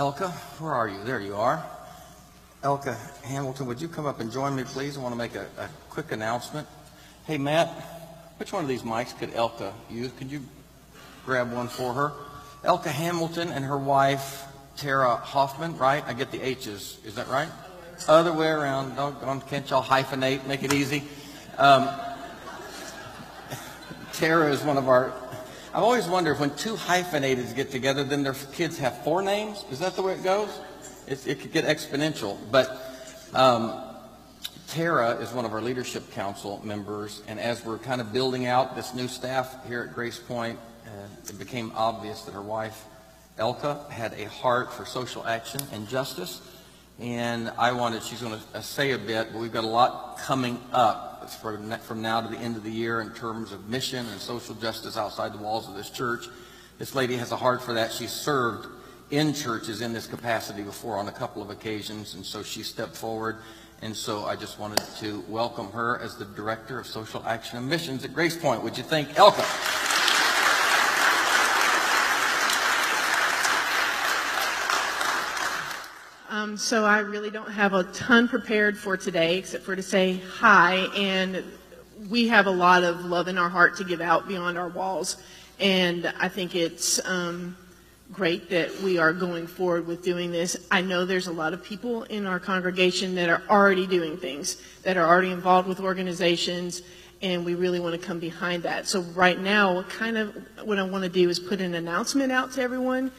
Elka, where are you? There you are. Elka Hamilton, would you come up and join me, please? I want to make a, a quick announcement. Hey, Matt, which one of these mics could Elka use? Could you grab one for her? Elka Hamilton and her wife, Tara Hoffman, right? I get the H's. Is that right? Other way around. Doggone, can't y'all hyphenate? Make it easy. Um, Tara is one of our. I've always wondered when two hyphenated get together, then their kids have four names. Is that the way it goes? It, it could get exponential. But um, Tara is one of our leadership council members, and as we're kind of building out this new staff here at Grace Point, uh, it became obvious that her wife, Elka, had a heart for social action and justice. And I wanted, she's going to uh, say a bit, but we've got a lot coming up from now to the end of the year in terms of mission and social justice outside the walls of this church. This lady has a heart for that. She served in churches in this capacity before on a couple of occasions, and so she stepped forward. And so I just wanted to welcome her as the Director of Social Action and Missions at Grace Point. Would you thank Elka? Um, so I really don't have a ton prepared for today, except for to say hi. And we have a lot of love in our heart to give out beyond our walls. And I think it's um, great that we are going forward with doing this. I know there's a lot of people in our congregation that are already doing things, that are already involved with organizations, and we really want to come behind that. So right now, kind of what I want to do is put an announcement out to everyone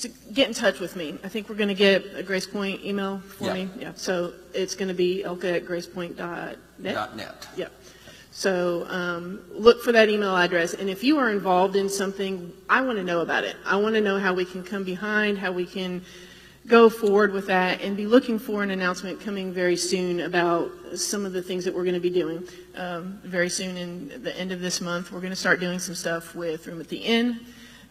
to get in touch with me. I think we're going to get a Grace Point email for Yeah. me. Yeah. So it's going to be elka at gracepoint.net. Dot net. Yep. So um, look for that email address. And if you are involved in something, I want to know about it. I want to know how we can come behind, how we can go forward with that, and be looking for an announcement coming very soon about some of the things that we're going to be doing. Um, very soon, in the end of this month, we're going to start doing some stuff with Room at the Inn.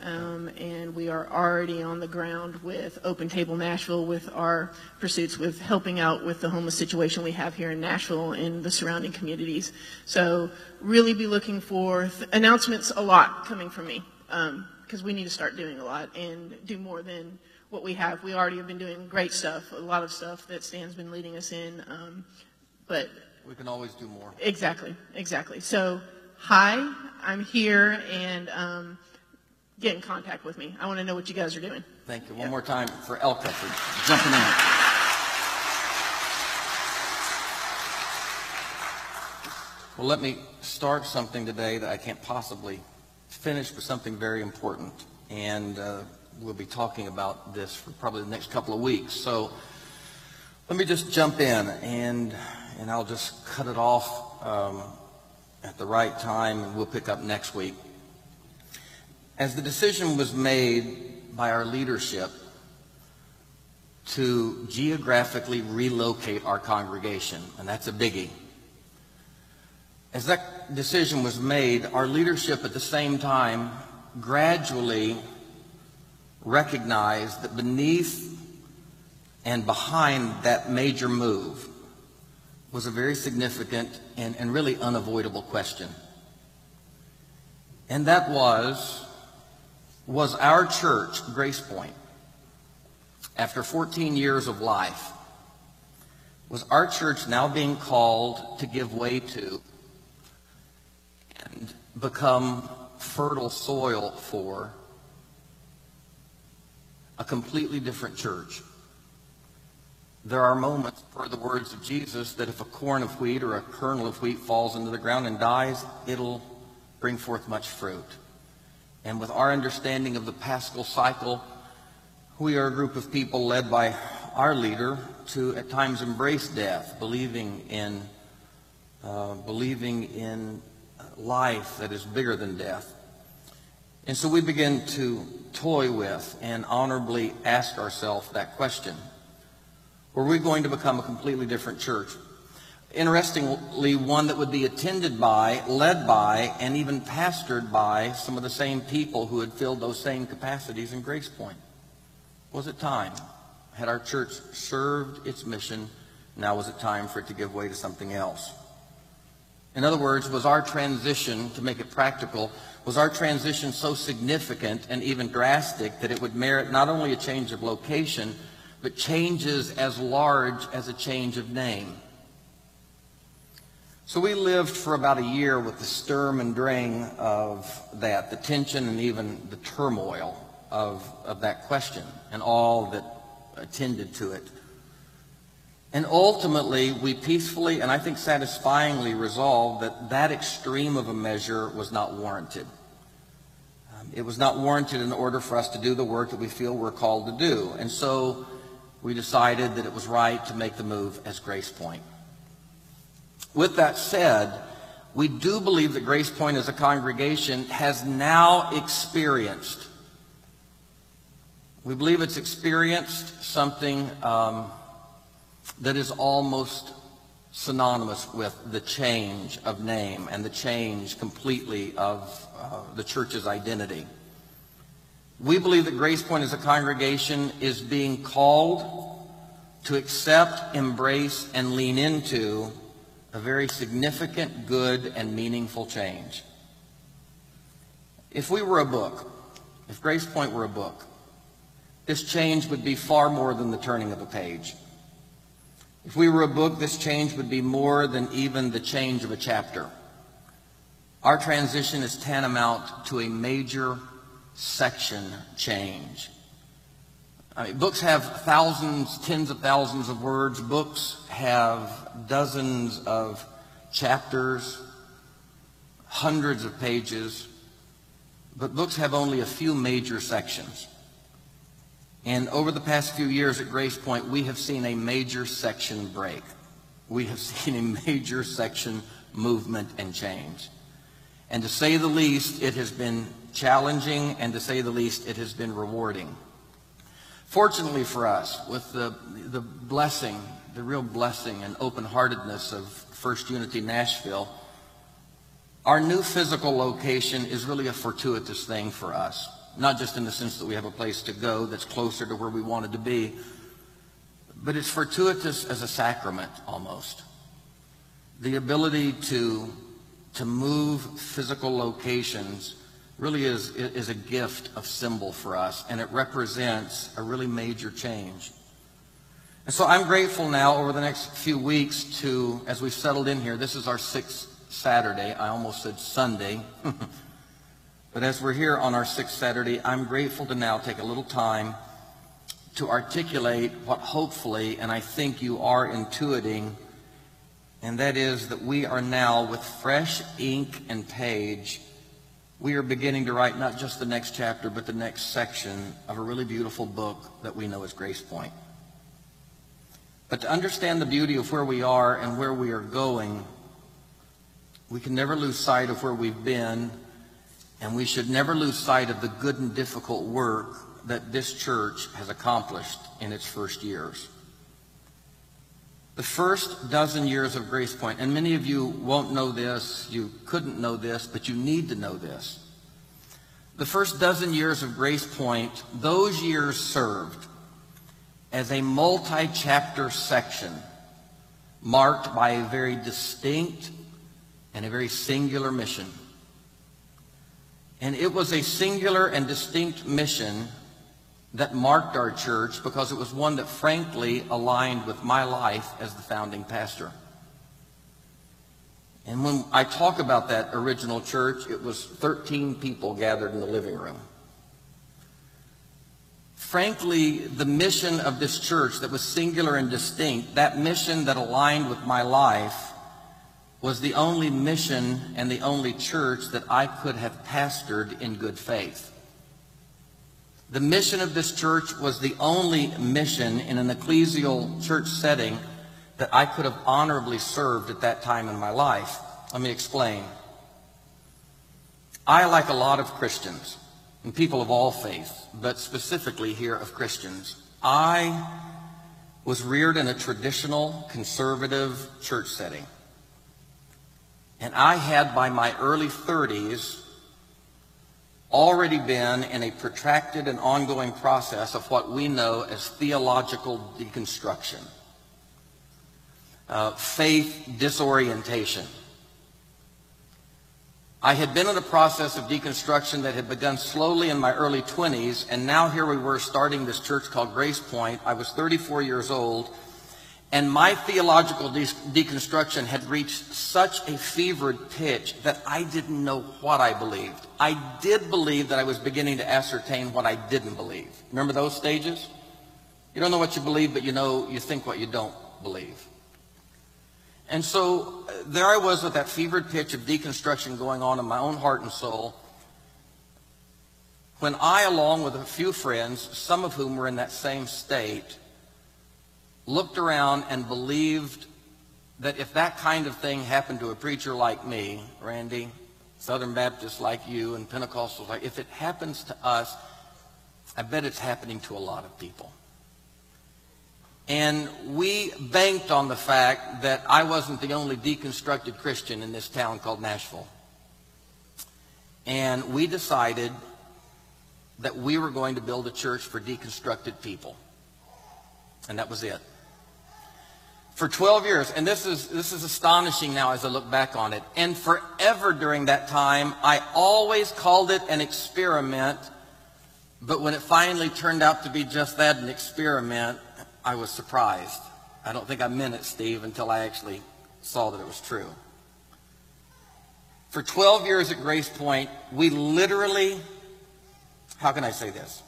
Um, and we are already on the ground with Open Table Nashville with our pursuits with helping out with the homeless situation we have here in Nashville and the surrounding communities. So really be looking for announcements a lot coming from me because we need to start doing a lot and do more than what we have. We already have been doing great stuff, a lot of stuff that Stan's been leading us in. Um, but We can always do more. Exactly, exactly. So, hi, I'm here, and um, get in contact with me. I want to know what you guys are doing. Thank you. One more time for Elka for jumping in. Well, let me start something today that I can't possibly finish with something very important. And uh, we'll be talking about this for probably the next couple of weeks. So let me just jump in and, and I'll just cut it off um, at the right time and we'll pick up next week. As the decision was made by our leadership to geographically relocate our congregation, and that's a biggie. As that decision was made, our leadership at the same time gradually recognized that beneath and behind that major move was a very significant and, and really unavoidable question. And that was, was our church, Grace Point, after 14 years of life, was our church now being called to give way to and become fertile soil for a completely different church? There are moments, per the words of Jesus, that if a corn of wheat or a kernel of wheat falls into the ground and dies, it'll bring forth much fruit. And with our understanding of the paschal cycle, we are a group of people led by our leader to at times embrace death, believing in uh, believing in life that is bigger than death. And so we begin to toy with and honorably ask ourselves that question. Were we going to become a completely different church? Interestingly, one that would be attended by, led by, and even pastored by some of the same people who had filled those same capacities in Grace Point. Was it time? Had our church served its mission? Now was it time for it to give way to something else? In other words, was our transition, to make it practical, was our transition so significant and even drastic that it would merit not only a change of location, but changes as large as a change of name. So we lived for about a year with the sturm and drang of that, the tension and even the turmoil of, of that question and all that attended to it. And ultimately, we peacefully and I think satisfyingly resolved that that extreme of a measure was not warranted. It was not warranted in order for us to do the work that we feel we're called to do. And so we decided that it was right to make the move as Grace Point. With that said, we do believe that Grace Point as a congregation has now experienced, we believe it's experienced something um, that is almost synonymous with the change of name and the change completely of uh, the church's identity. We believe that Grace Point as a congregation is being called to accept, embrace, and lean into a very significant, good, and meaningful change. If we were a book, if Grace Point were a book, this change would be far more than the turning of a page. If we were a book, this change would be more than even the change of a chapter. Our transition is tantamount to a major section change. I mean, books have thousands, tens of thousands of words. Books have dozens of chapters, hundreds of pages. But books have only a few major sections. And over the past few years at Grace Point, we have seen a major section break. We have seen a major section movement and change. And to say the least, it has been challenging, and to say the least, it has been rewarding. Fortunately for us, with the, the blessing, the real blessing and open-heartedness of First Unity Nashville, our new physical location is really a fortuitous thing for us. Not just in the sense that we have a place to go that's closer to where we wanted to be, but it's fortuitous as a sacrament almost. The ability to, to move physical locations really is, is a gift of symbol for us, and it represents a really major change. And so I'm grateful now over the next few weeks to, as we've settled in here, this is our sixth Saturday. I almost said Sunday. but as we're here on our sixth Saturday, I'm grateful to now take a little time to articulate what hopefully, and I think you are intuiting, and that is that we are now with fresh ink and page we are beginning to write not just the next chapter, but the next section of a really beautiful book that we know as Grace Point. But to understand the beauty of where we are and where we are going, we can never lose sight of where we've been, and we should never lose sight of the good and difficult work that this church has accomplished in its first years. The first dozen years of Grace Point, and many of you won't know this, you couldn't know this, but you need to know this. The first dozen years of Grace Point, those years served as a multi-chapter section marked by a very distinct and a very singular mission. And it was a singular and distinct mission that marked our church because it was one that frankly aligned with my life as the founding pastor. And when I talk about that original church, it was 13 people gathered in the living room. Frankly, the mission of this church that was singular and distinct, that mission that aligned with my life, was the only mission and the only church that I could have pastored in good faith. The mission of this church was the only mission in an ecclesial church setting that I could have honorably served at that time in my life. Let me explain. I, like a lot of Christians, and people of all faiths, but specifically here of Christians, I was reared in a traditional conservative church setting. And I had, by my early 30s, already been in a protracted and ongoing process of what we know as theological deconstruction, uh, faith disorientation. I had been in a process of deconstruction that had begun slowly in my early 20s, and now here we were starting this church called Grace Point. I was 34 years old, and my theological de- deconstruction had reached such a fevered pitch that I didn't know what I believed. I did believe that I was beginning to ascertain what I didn't believe. Remember those stages? You don't know what you believe, but you know, you think what you don't believe. And so uh, there I was with that fevered pitch of deconstruction going on in my own heart and soul. When I, along with a few friends, some of whom were in that same state, looked around and believed that if that kind of thing happened to a preacher like me, Randy, Southern Baptist like you, and Pentecostals like, if it happens to us, I bet it's happening to a lot of people. And we banked on the fact that I wasn't the only deconstructed Christian in this town called Nashville. And we decided that we were going to build a church for deconstructed people. And that was it. For 12 years, and this is, this is astonishing now as I look back on it, and forever during that time, I always called it an experiment, but when it finally turned out to be just that, an experiment, I was surprised. I don't think I meant it, Steve, until I actually saw that it was true. For 12 years at Grace Point, we literally, how can I say this?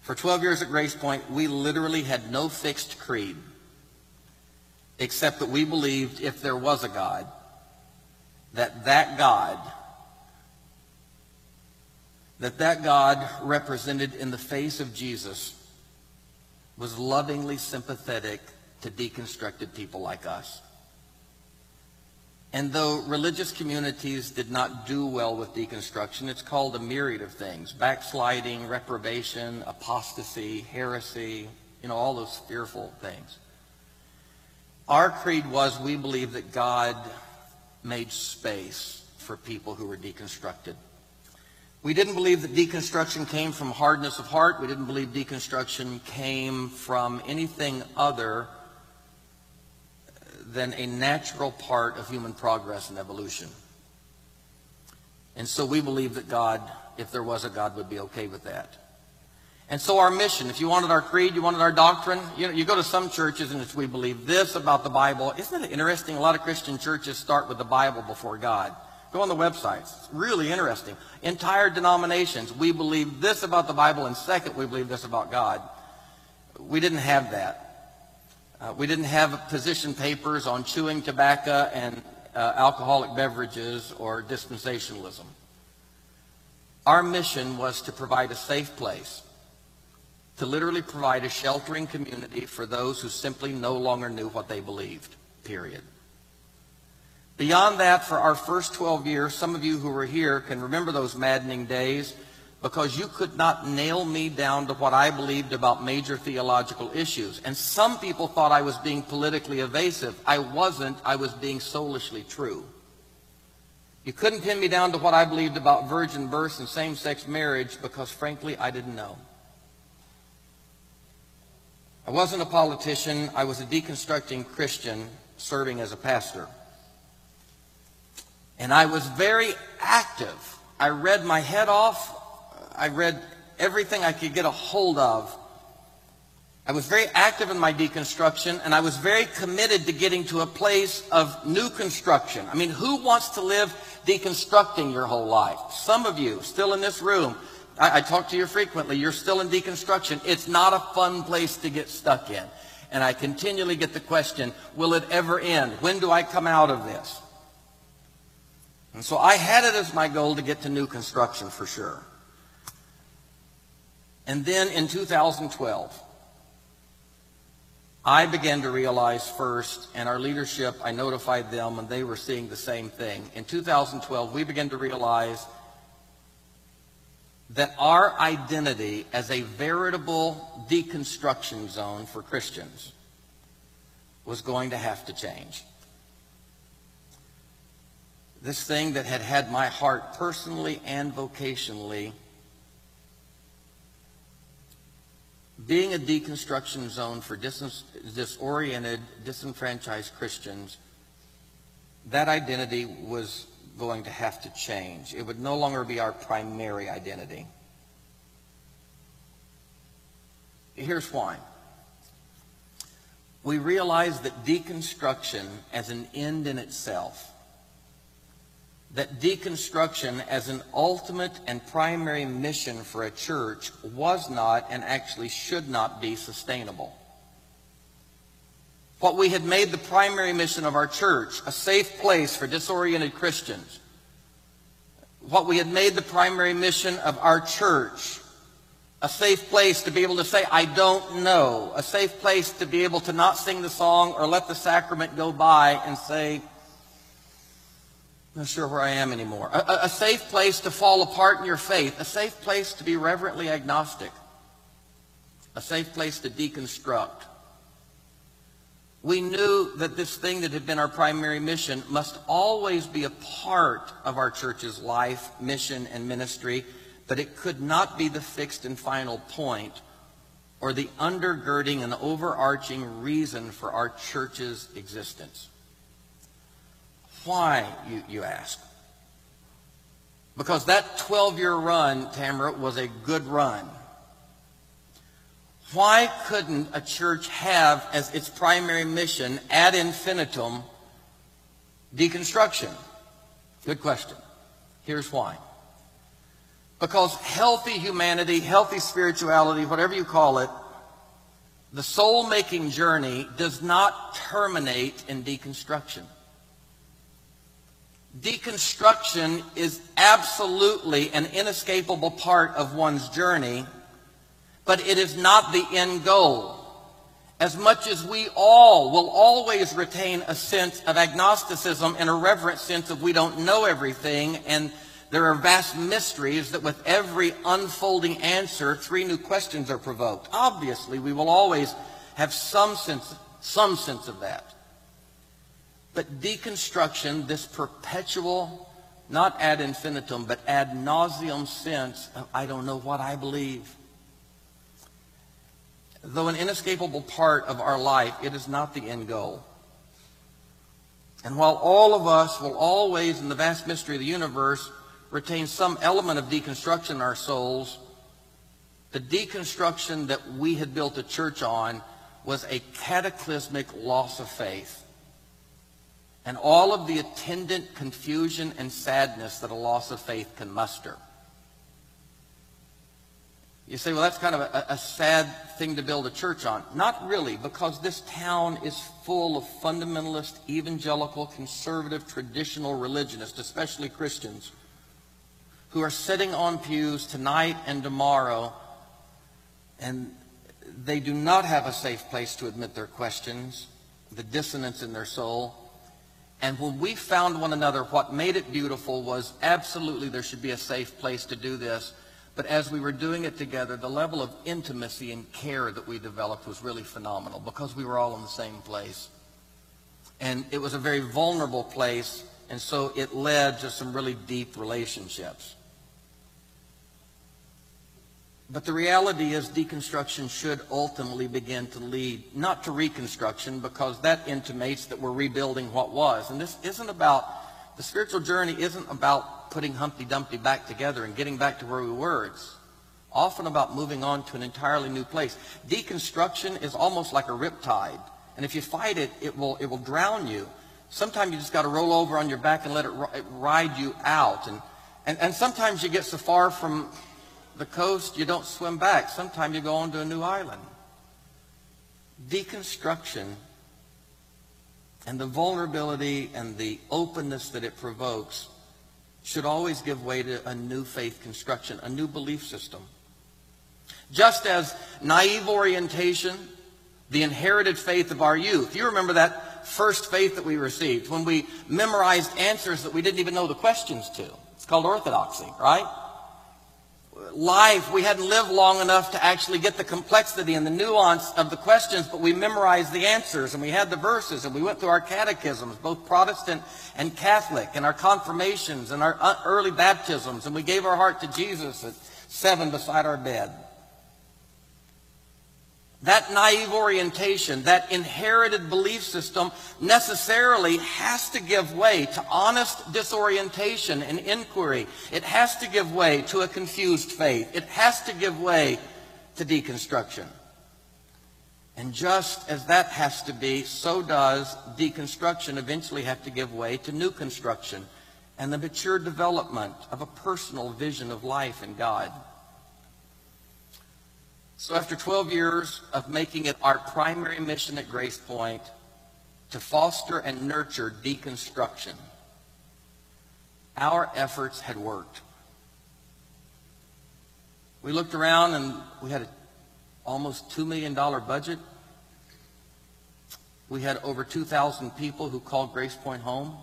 For 12 years at Grace Point, we literally had no fixed creed, except that we believed if there was a God, that that God, that that God represented in the face of Jesus was lovingly sympathetic to deconstructed people like us. And though religious communities did not do well with deconstruction, it's called a myriad of things. Backsliding, reprobation, apostasy, heresy, you know, all those fearful things. Our creed was we believe that God made space for people who were deconstructed. We didn't believe that deconstruction came from hardness of heart. We didn't believe deconstruction came from anything other than a natural part of human progress and evolution. And so we believe that God, if there was a God, would be okay with that. And so our mission, if you wanted our creed, you wanted our doctrine, you know, you go to some churches and it's we believe this about the Bible. Isn't it interesting? A lot of Christian churches start with the Bible before God. Go on the websites. It's really interesting. Entire denominations, we believe this about the Bible, and second, we believe this about God. We didn't have that. Uh, we didn't have position papers on chewing tobacco and uh, alcoholic beverages or dispensationalism. Our mission was to provide a safe place, to literally provide a sheltering community for those who simply no longer knew what they believed, period. Beyond that, for our first 12 years, some of you who were here can remember those maddening days because you could not nail me down to what I believed about major theological issues. And some people thought I was being politically evasive. I wasn't. I was being soulishly true. You couldn't pin me down to what I believed about virgin birth and same-sex marriage because, frankly, I didn't know. I wasn't a politician. I was a deconstructing Christian serving as a pastor. And I was very active. I read my head off. I read everything I could get a hold of. I was very active in my deconstruction, and I was very committed to getting to a place of new construction. I mean, who wants to live deconstructing your whole life? Some of you, still in this room, I, I talk to you frequently, you're still in deconstruction. It's not a fun place to get stuck in. And I continually get the question, will it ever end? When do I come out of this? And so I had it as my goal to get to new construction for sure. And then in 2012, I began to realize first, and our leadership, I notified them, and they were seeing the same thing. In 2012, we began to realize that our identity as a veritable deconstruction zone for Christians was going to have to change. This thing that had had my heart personally and vocationally, being a deconstruction zone for dis- disoriented, disenfranchised Christians, that identity was going to have to change. It would no longer be our primary identity. Here's why. We realize that deconstruction as an end in itself, that deconstruction as an ultimate and primary mission for a church was not and actually should not be sustainable. What we had made the primary mission of our church, a safe place for disoriented Christians. What we had made the primary mission of our church, a safe place to be able to say, I don't know. A safe place to be able to not sing the song or let the sacrament go by and say, I'm not sure where I am anymore. A, a, safe place to fall apart in your faith. A safe place to be reverently agnostic. A safe place to deconstruct. We knew that this thing that had been our primary mission must always be a part of our church's life, mission, and ministry, but it could not be the fixed and final point or the undergirding and overarching reason for our church's existence. Why, you, you ask? Because that 12 year run, Tamara, was a good run. Why couldn't a church have as its primary mission ad infinitum deconstruction? Good question. Here's why. Because healthy humanity, healthy spirituality, whatever you call it, the soul making journey does not terminate in deconstruction. Deconstruction is absolutely an inescapable part of one's journey but it is not the end goal. As much as we all will always retain a sense of agnosticism and a reverent sense of we don't know everything, and there are vast mysteries that with every unfolding answer, three new questions are provoked. Obviously, we will always have some sense, some sense of that. But deconstruction, this perpetual, not ad infinitum, but ad nauseum sense of I don't know what I believe. Though an inescapable part of our life, it is not the end goal. And while all of us will always, in the vast mystery of the universe, retain some element of deconstruction in our souls, the deconstruction that we had built a church on was a cataclysmic loss of faith. And all of the attendant confusion and sadness that a loss of faith can muster. You say, well, that's kind of a, a, sad thing to build a church on. Not really, because this town is full of fundamentalist, evangelical, conservative, traditional religionists, especially Christians, who are sitting on pews tonight and tomorrow, and they do not have a safe place to admit their questions, the dissonance in their soul. And when we found one another, what made it beautiful was absolutely there should be a safe place to do this but as we were doing it together, the level of intimacy and care that we developed was really phenomenal because we were all in the same place. And it was a very vulnerable place, and so it led to some really deep relationships. But the reality is deconstruction should ultimately begin to lead, not to reconstruction, because that intimates that we're rebuilding what was. And this isn't about, the spiritual journey isn't about putting Humpty Dumpty back together and getting back to where we were. It's often about moving on to an entirely new place. Deconstruction is almost like a riptide. And if you fight it, it will, it will drown you. Sometimes you just got to roll over on your back and let it ride you out. And, and, and sometimes you get so far from the coast, you don't swim back. Sometimes you go on to a new island. Deconstruction and the vulnerability and the openness that it provokes should always give way to a new faith construction, a new belief system. Just as naive orientation, the inherited faith of our youth. You remember that first faith that we received when we memorized answers that we didn't even know the questions to. It's called orthodoxy, right? Life, we hadn't lived long enough to actually get the complexity and the nuance of the questions, but we memorized the answers and we had the verses and we went through our catechisms, both Protestant and Catholic, and our confirmations and our uh, early baptisms, and we gave our heart to Jesus at seven beside our bed. That naive orientation, that inherited belief system necessarily has to give way to honest disorientation and inquiry. It has to give way to a confused faith. It has to give way to deconstruction. And just as that has to be, so does deconstruction eventually have to give way to new construction and the mature development of a personal vision of life and God. So after 12 years of making it our primary mission at Grace Point to foster and nurture deconstruction, our efforts had worked. We looked around and we had a almost $2 million budget. We had over 2,000 people who called Grace Point home.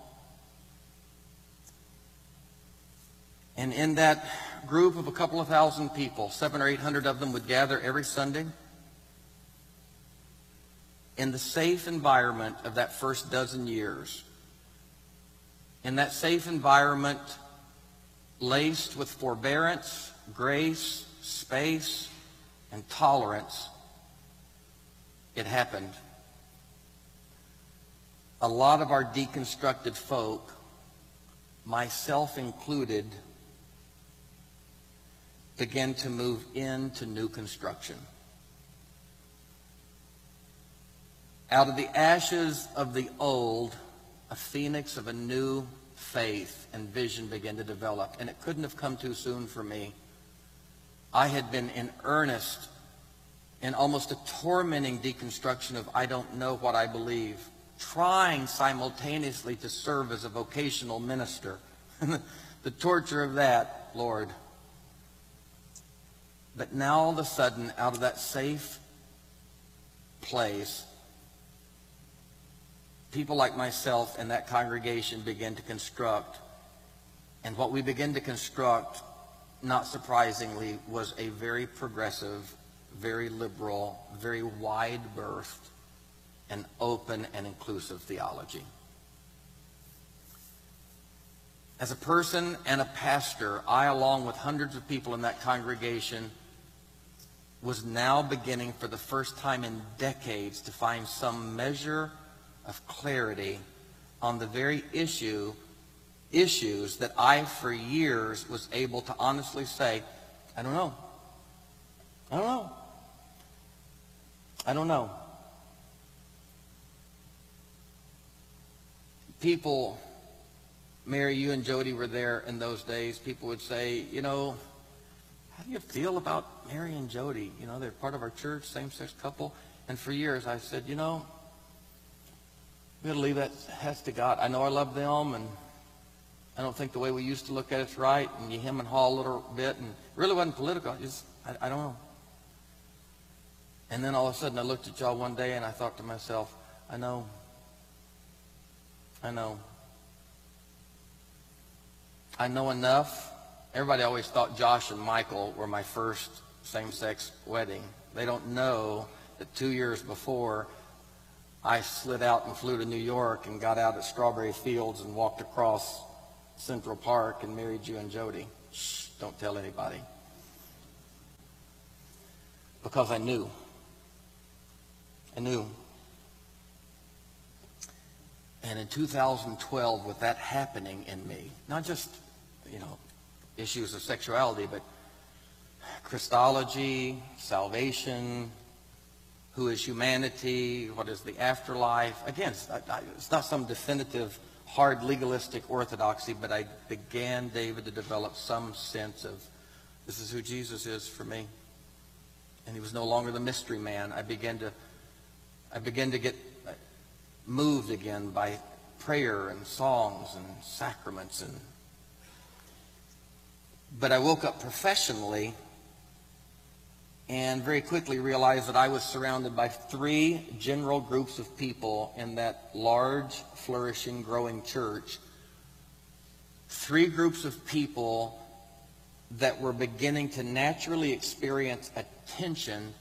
And in that group of a couple of thousand people, seven or eight hundred of them would gather every Sunday. In the safe environment of that first dozen years, in that safe environment, laced with forbearance, grace, space, and tolerance, it happened. A lot of our deconstructed folk, myself included, begin to move into new construction. Out of the ashes of the old, a phoenix of a new faith and vision began to develop. And it couldn't have come too soon for me. I had been in earnest in almost a tormenting deconstruction of I don't know what I believe, trying simultaneously to serve as a vocational minister. the torture of that, Lord. But now all of a sudden, out of that safe place, people like myself and that congregation begin to construct. And what we begin to construct, not surprisingly, was a very progressive, very liberal, very wide berthed, and open and inclusive theology. As a person and a pastor, I, along with hundreds of people in that congregation, was now beginning for the first time in decades to find some measure of clarity on the very issue issues that I for years was able to honestly say, I don't know. I don't know. I don't know. People, Mary, you and Jody were there in those days. People would say, you know, how do you feel about Mary and Jody? You know, they're part of our church, same-sex couple. And for years I said, you know, we got to leave that has to God. I know I love them, and I don't think the way we used to look at it's right, and you hem and haw a little bit, and really wasn't political. I just, I, I don't know. And then all of a sudden I looked at y'all one day and I thought to myself, I know. I know. I know enough Everybody always thought Josh and Michael were my first same-sex wedding. They don't know that two years before, I slid out and flew to New York and got out at Strawberry Fields and walked across Central Park and married you and Jody. Shh, don't tell anybody. Because I knew. I knew. And in 2012, with that happening in me, not just, you know, issues of sexuality, but Christology, salvation, who is humanity, what is the afterlife. Again, it's not, some definitive, hard legalistic orthodoxy, but I began, David, to develop some sense of this is who Jesus is for me. And he was no longer the mystery man. I began to, I began to get moved again by prayer and songs and sacraments and but I woke up professionally and very quickly realized that I was surrounded by three general groups of people in that large, flourishing, growing church. Three groups of people that were beginning to naturally experience a tension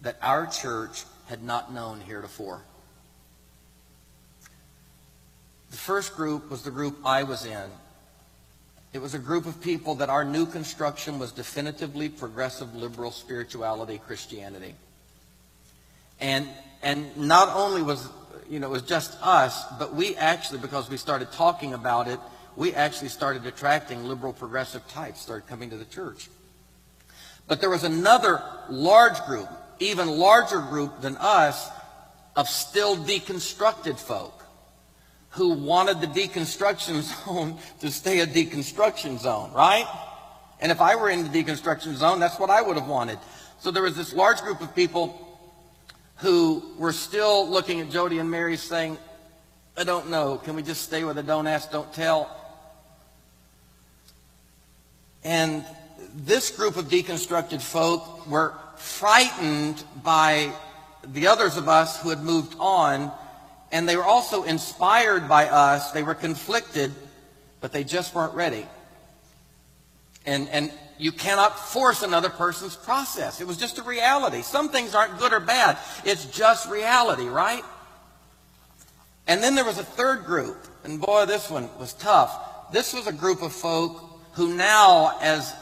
that our church had not known heretofore. The first group was the group I was in. It was a group of people that our new construction was definitively progressive liberal spirituality Christianity. And, and not only was, you know, it was just us, but we actually, because we started talking about it, we actually started attracting liberal progressive types, started coming to the church. But there was another large group, even larger group than us, of still deconstructed folk who wanted the deconstruction zone to stay a deconstruction zone, right? And if I were in the deconstruction zone, that's what I would have wanted. So there was this large group of people who were still looking at Jody and Mary saying, I don't know. Can we just stay with a don't ask, don't tell? And this group of deconstructed folk were frightened by the others of us who had moved on, and they were also inspired by us. They were conflicted, but they just weren't ready. And, and you cannot force another person's process. It was just a reality. Some things aren't good or bad. It's just reality, right? And then there was a third group, and boy, this one was tough. This was a group of folk who now, as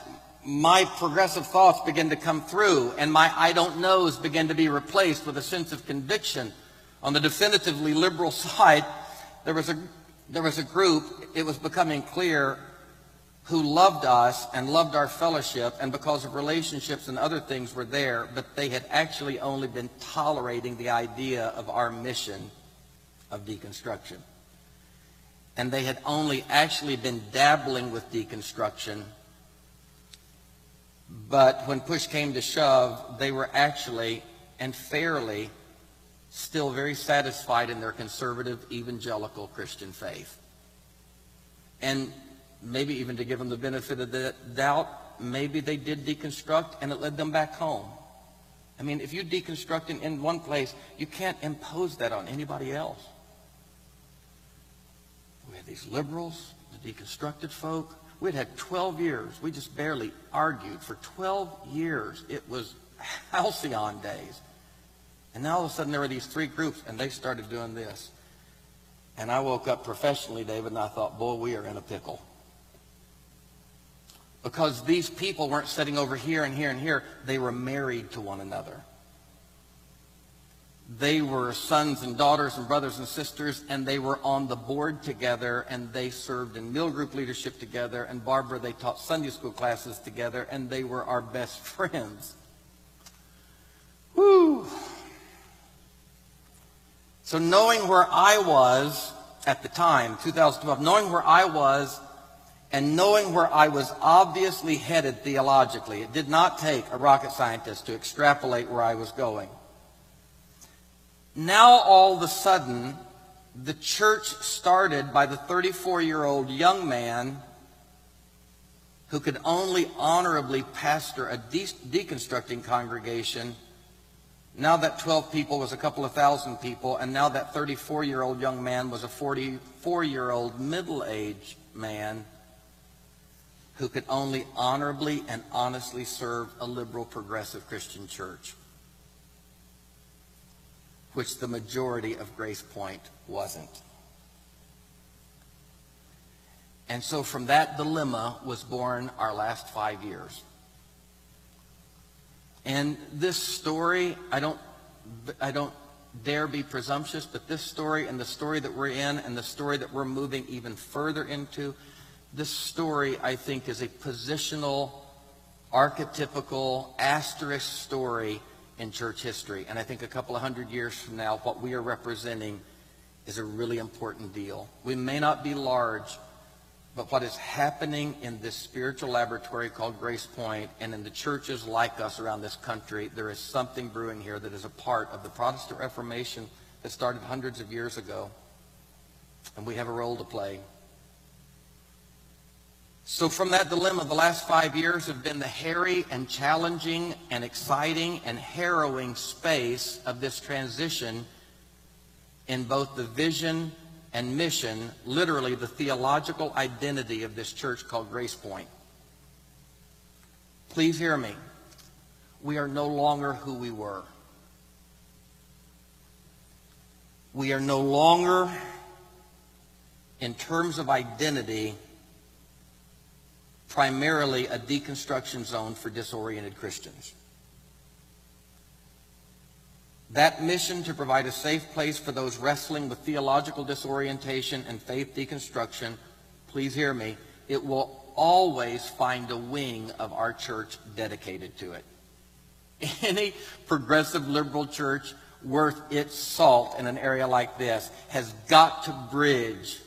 my progressive thoughts begin to come through and my I don't knows begin to be replaced with a sense of conviction. On the definitively liberal side, there was a, there was a group, it was becoming clear, who loved us and loved our fellowship, and because of relationships and other things were there, but they had actually only been tolerating the idea of our mission of deconstruction. And they had only actually been dabbling with deconstruction but when push came to shove, they were actually and fairly still very satisfied in their conservative evangelical Christian faith. And maybe even to give them the benefit of the doubt, maybe they did deconstruct and it led them back home. I mean, if you deconstruct in, one place, you can't impose that on anybody else. We had these liberals, the deconstructed folk, We'd had 12 years. We just barely argued. For 12 years, it was halcyon days. And now all of a sudden there were these three groups, and they started doing this. And I woke up professionally, David, and I thought, boy, we are in a pickle. Because these people weren't sitting over here and here and here. They were married to one another they were sons and daughters and brothers and sisters, and they were on the board together, and they served in mill group leadership together, and Barbara, they taught Sunday school classes together, and they were our best friends. Woo! So knowing where I was at the time, 2012, knowing where I was and knowing where I was obviously headed theologically, it did not take a rocket scientist to extrapolate where I was going. Now, all of a sudden, the church started by the 34 year old young man who could only honorably pastor a de- deconstructing congregation. Now that 12 people was a couple of thousand people, and now that 34 year old young man was a 44 year old middle aged man who could only honorably and honestly serve a liberal progressive Christian church which the majority of Grace Point wasn't. And so from that dilemma was born our last five years. And this story, I don't, I don't dare be presumptuous, but this story and the story that we're in and the story that we're moving even further into, this story, I think, is a positional, archetypical, asterisk story in church history. And I think a couple of hundred years from now, what we are representing is a really important deal. We may not be large, but what is happening in this spiritual laboratory called Grace Point and in the churches like us around this country, there is something brewing here that is a part of the Protestant Reformation that started hundreds of years ago. And we have a role to play. So from that dilemma, the last five years have been the hairy and challenging and exciting and harrowing space of this transition in both the vision and mission, literally the theological identity of this church called Grace Point. Please hear me. We are no longer who we were. We are no longer, in terms of identity, primarily a deconstruction zone for disoriented Christians. That mission to provide a safe place for those wrestling with theological disorientation and faith deconstruction, please hear me, it will always find a wing of our church dedicated to it. Any progressive liberal church worth its salt in an area like this has got to bridge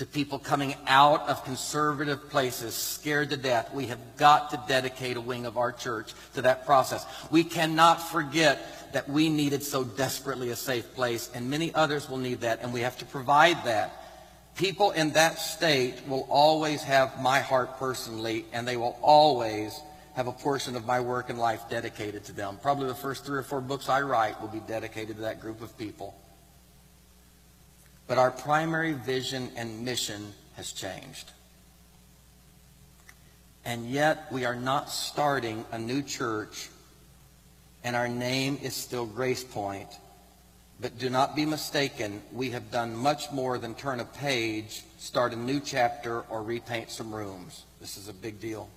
to people coming out of conservative places, scared to death. We have got to dedicate a wing of our church to that process. We cannot forget that we needed so desperately a safe place, and many others will need that, and we have to provide that. People in that state will always have my heart personally, and they will always have a portion of my work and life dedicated to them. Probably the first three or four books I write will be dedicated to that group of people. But our primary vision and mission has changed. And yet we are not starting a new church and our name is still Grace Point. But do not be mistaken, we have done much more than turn a page, start a new chapter, or repaint some rooms. This is a big deal.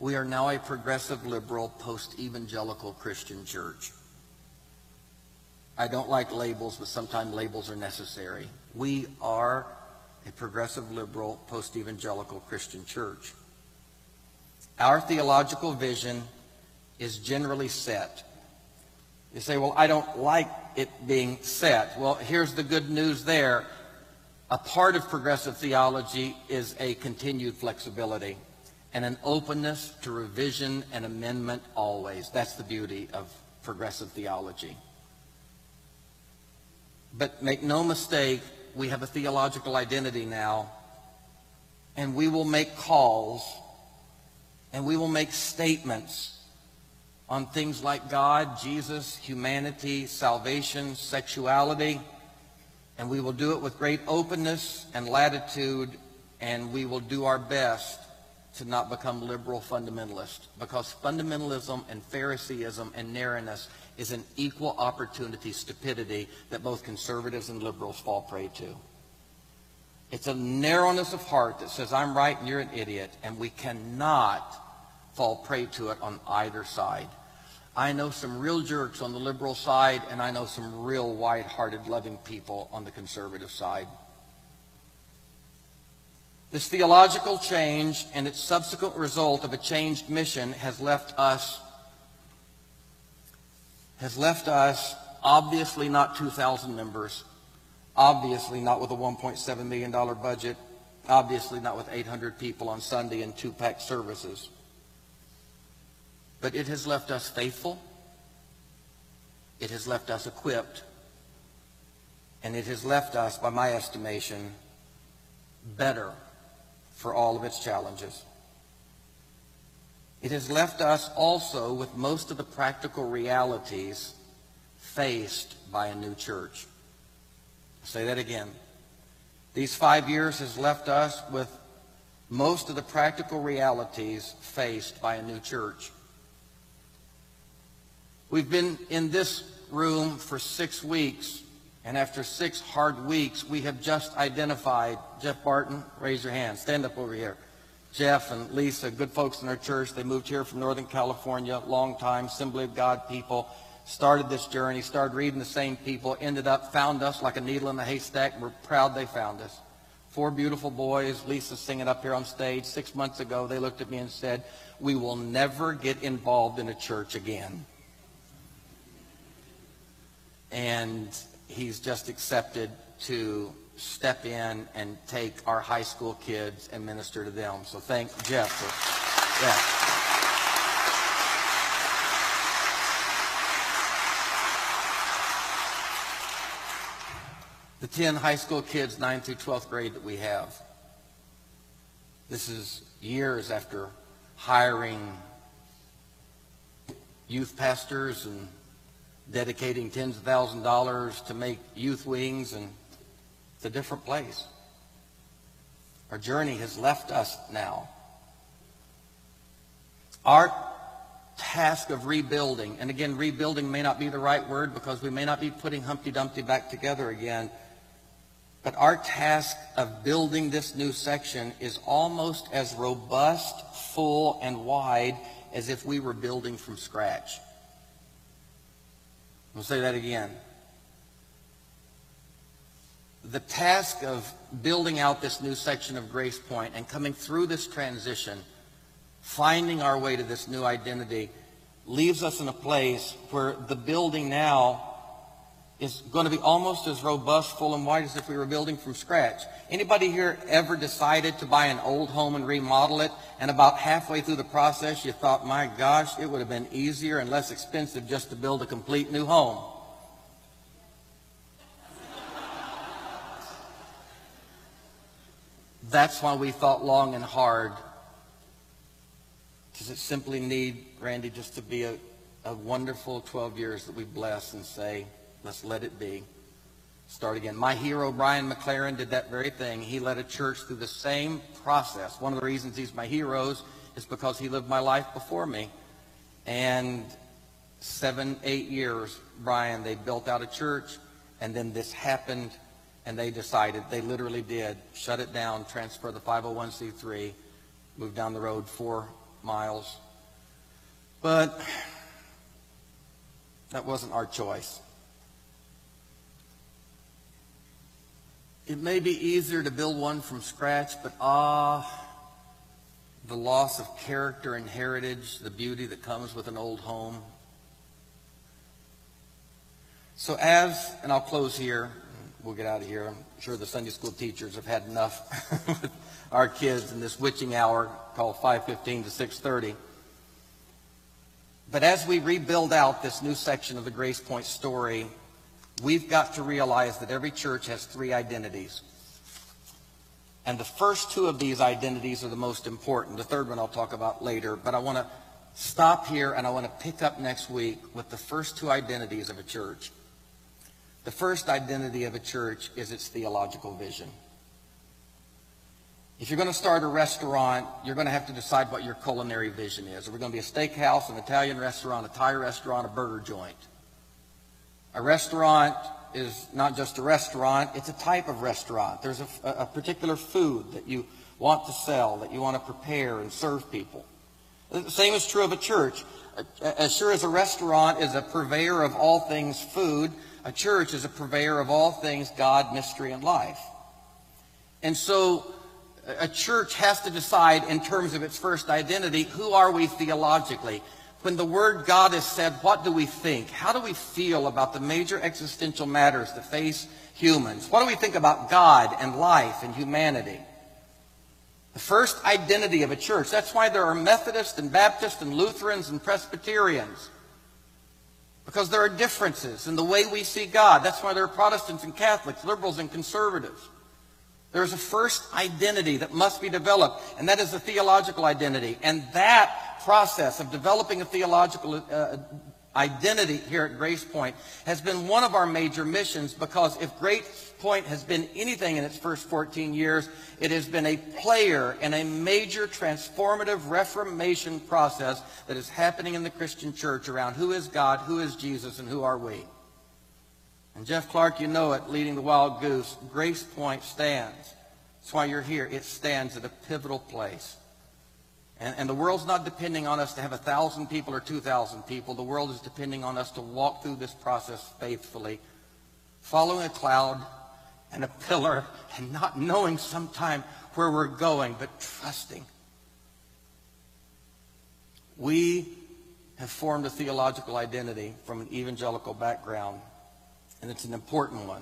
We are now a progressive liberal post-evangelical Christian church. I don't like labels, but sometimes labels are necessary. We are a progressive liberal post-evangelical Christian church. Our theological vision is generally set. You say, well, I don't like it being set. Well, here's the good news there. A part of progressive theology is a continued flexibility and an openness to revision and amendment always. That's the beauty of progressive theology. But make no mistake, we have a theological identity now, and we will make calls and we will make statements on things like God, Jesus, humanity, salvation, sexuality, and we will do it with great openness and latitude, and we will do our best to not become liberal fundamentalists because fundamentalism and Phariseeism and narrowness is an equal opportunity stupidity that both conservatives and liberals fall prey to. It's a narrowness of heart that says, I'm right and you're an idiot, and we cannot fall prey to it on either side. I know some real jerks on the liberal side, and I know some real wide-hearted, loving people on the conservative side. This theological change and its subsequent result of a changed mission has left us has left us obviously not 2,000 members, obviously not with a $1.7 million budget, obviously not with 800 people on Sunday and two-pack services. But it has left us faithful, it has left us equipped, and it has left us, by my estimation, better for all of its challenges. It has left us also with most of the practical realities faced by a new church. I'll say that again. These five years has left us with most of the practical realities faced by a new church. We've been in this room for six weeks and after six hard weeks, we have just identified, Jeff Barton, raise your hand, stand up over here. Jeff and Lisa, good folks in our church, they moved here from Northern California, long time, Assembly of God people, started this journey, started reading the same people, ended up, found us like a needle in a haystack. We're proud they found us. Four beautiful boys, Lisa singing up here on stage. Six months ago, they looked at me and said, we will never get involved in a church again. And he's just accepted to step in and take our high school kids and minister to them. So thank Jeff for that. The 10 high school kids, 9th through 12th grade that we have. This is years after hiring youth pastors and dedicating tens of thousands of dollars to make youth wings, and it's a different place. Our journey has left us now. Our task of rebuilding, and again, rebuilding may not be the right word because we may not be putting Humpty Dumpty back together again, but our task of building this new section is almost as robust, full, and wide as if we were building from scratch. I'll say that again. The task of building out this new section of Grace Point and coming through this transition, finding our way to this new identity, leaves us in a place where the building now is going to be almost as robust, full, and wide as if we were building from scratch. Anybody here ever decided to buy an old home and remodel it, and about halfway through the process you thought, my gosh, it would have been easier and less expensive just to build a complete new home? That's why we thought long and hard. Does it simply need, Randy, just to be a, a wonderful 12 years that we bless and say, Let's let it be. Start again. My hero, Brian McLaren, did that very thing. He led a church through the same process. One of the reasons he's my heroes is because he lived my life before me. And seven, eight years, Brian, they built out a church, and then this happened, and they decided, they literally did, shut it down, transfer the 501c3, move down the road four miles. But that wasn't our choice. It may be easier to build one from scratch, but ah, the loss of character and heritage, the beauty that comes with an old home. So as, and I'll close here, we'll get out of here. I'm sure the Sunday school teachers have had enough with our kids in this witching hour called 515 to 630. But as we rebuild out this new section of the Grace Point story, we've got to realize that every church has three identities. And the first two of these identities are the most important. The third one I'll talk about later. But I want to stop here and I want to pick up next week with the first two identities of a church. The first identity of a church is its theological vision. If you're going to start a restaurant, you're going to have to decide what your culinary vision is. Are we going to be a steakhouse, an Italian restaurant, a Thai restaurant, a burger joint? A restaurant is not just a restaurant, it's a type of restaurant. There's a, a, particular food that you want to sell, that you want to prepare and serve people. The same is true of a church. As sure as a restaurant is a purveyor of all things food, a church is a purveyor of all things God, mystery, and life. And so a church has to decide in terms of its first identity, who are we theologically? When the word God is said, what do we think? How do we feel about the major existential matters that face humans? What do we think about God and life and humanity? The first identity of a church. That's why there are Methodists and Baptists and Lutherans and Presbyterians. Because there are differences in the way we see God. That's why there are Protestants and Catholics, liberals and conservatives. There's a first identity that must be developed, and that is a theological identity. And that process of developing a theological uh, identity here at Grace Point has been one of our major missions because if Grace Point has been anything in its first 14 years, it has been a player in a major transformative reformation process that is happening in the Christian church around who is God, who is Jesus, and who are we. And Jeff Clark, you know it, leading the Wild Goose, Grace Point stands. That's why you're here. It stands at a pivotal place. And, and the world's not depending on us to have a thousand people or two thousand people. The world is depending on us to walk through this process faithfully, following a cloud and a pillar and not knowing sometime where we're going, but trusting. We have formed a theological identity from an evangelical background, and it's an important one.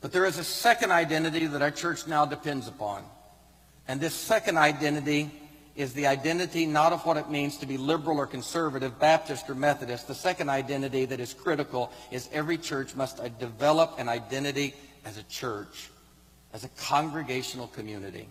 But there is a second identity that our church now depends upon. And this second identity is the identity not of what it means to be liberal or conservative, Baptist or Methodist. The second identity that is critical is every church must develop an identity as a church, as a congregational community.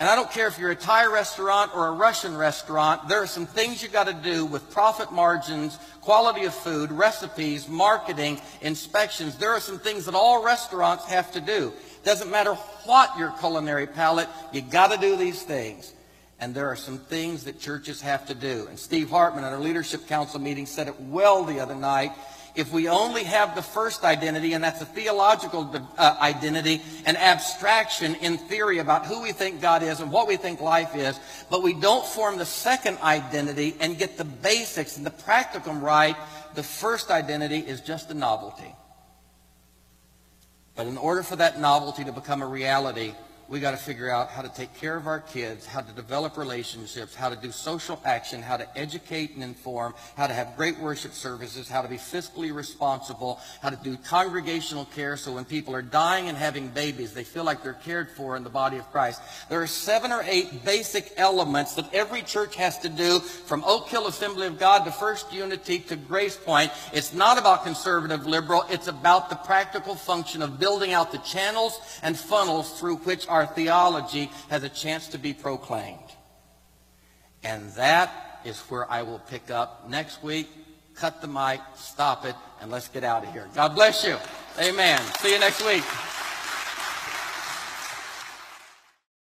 And I don't care if you're a Thai restaurant or a Russian restaurant, there are some things you've got to do with profit margins, quality of food, recipes, marketing, inspections. There are some things that all restaurants have to do. Doesn't matter what your culinary palate, you got to do these things. And there are some things that churches have to do. And Steve Hartman at our leadership council meeting said it well the other night. If we only have the first identity, and that's a theological uh, identity, an abstraction in theory about who we think God is and what we think life is, but we don't form the second identity and get the basics and the practicum right, the first identity is just a novelty. But in order for that novelty to become a reality, we got to figure out how to take care of our kids, how to develop relationships, how to do social action, how to educate and inform, how to have great worship services, how to be fiscally responsible, how to do congregational care so when people are dying and having babies, they feel like they're cared for in the body of Christ. There are seven or eight basic elements that every church has to do from Oak Hill Assembly of God to First Unity to Grace Point. It's not about conservative liberal. It's about the practical function of building out the channels and funnels through which our our theology has a chance to be proclaimed. And that is where I will pick up next week. Cut the mic, stop it, and let's get out of here. God bless you. Amen. See you next week.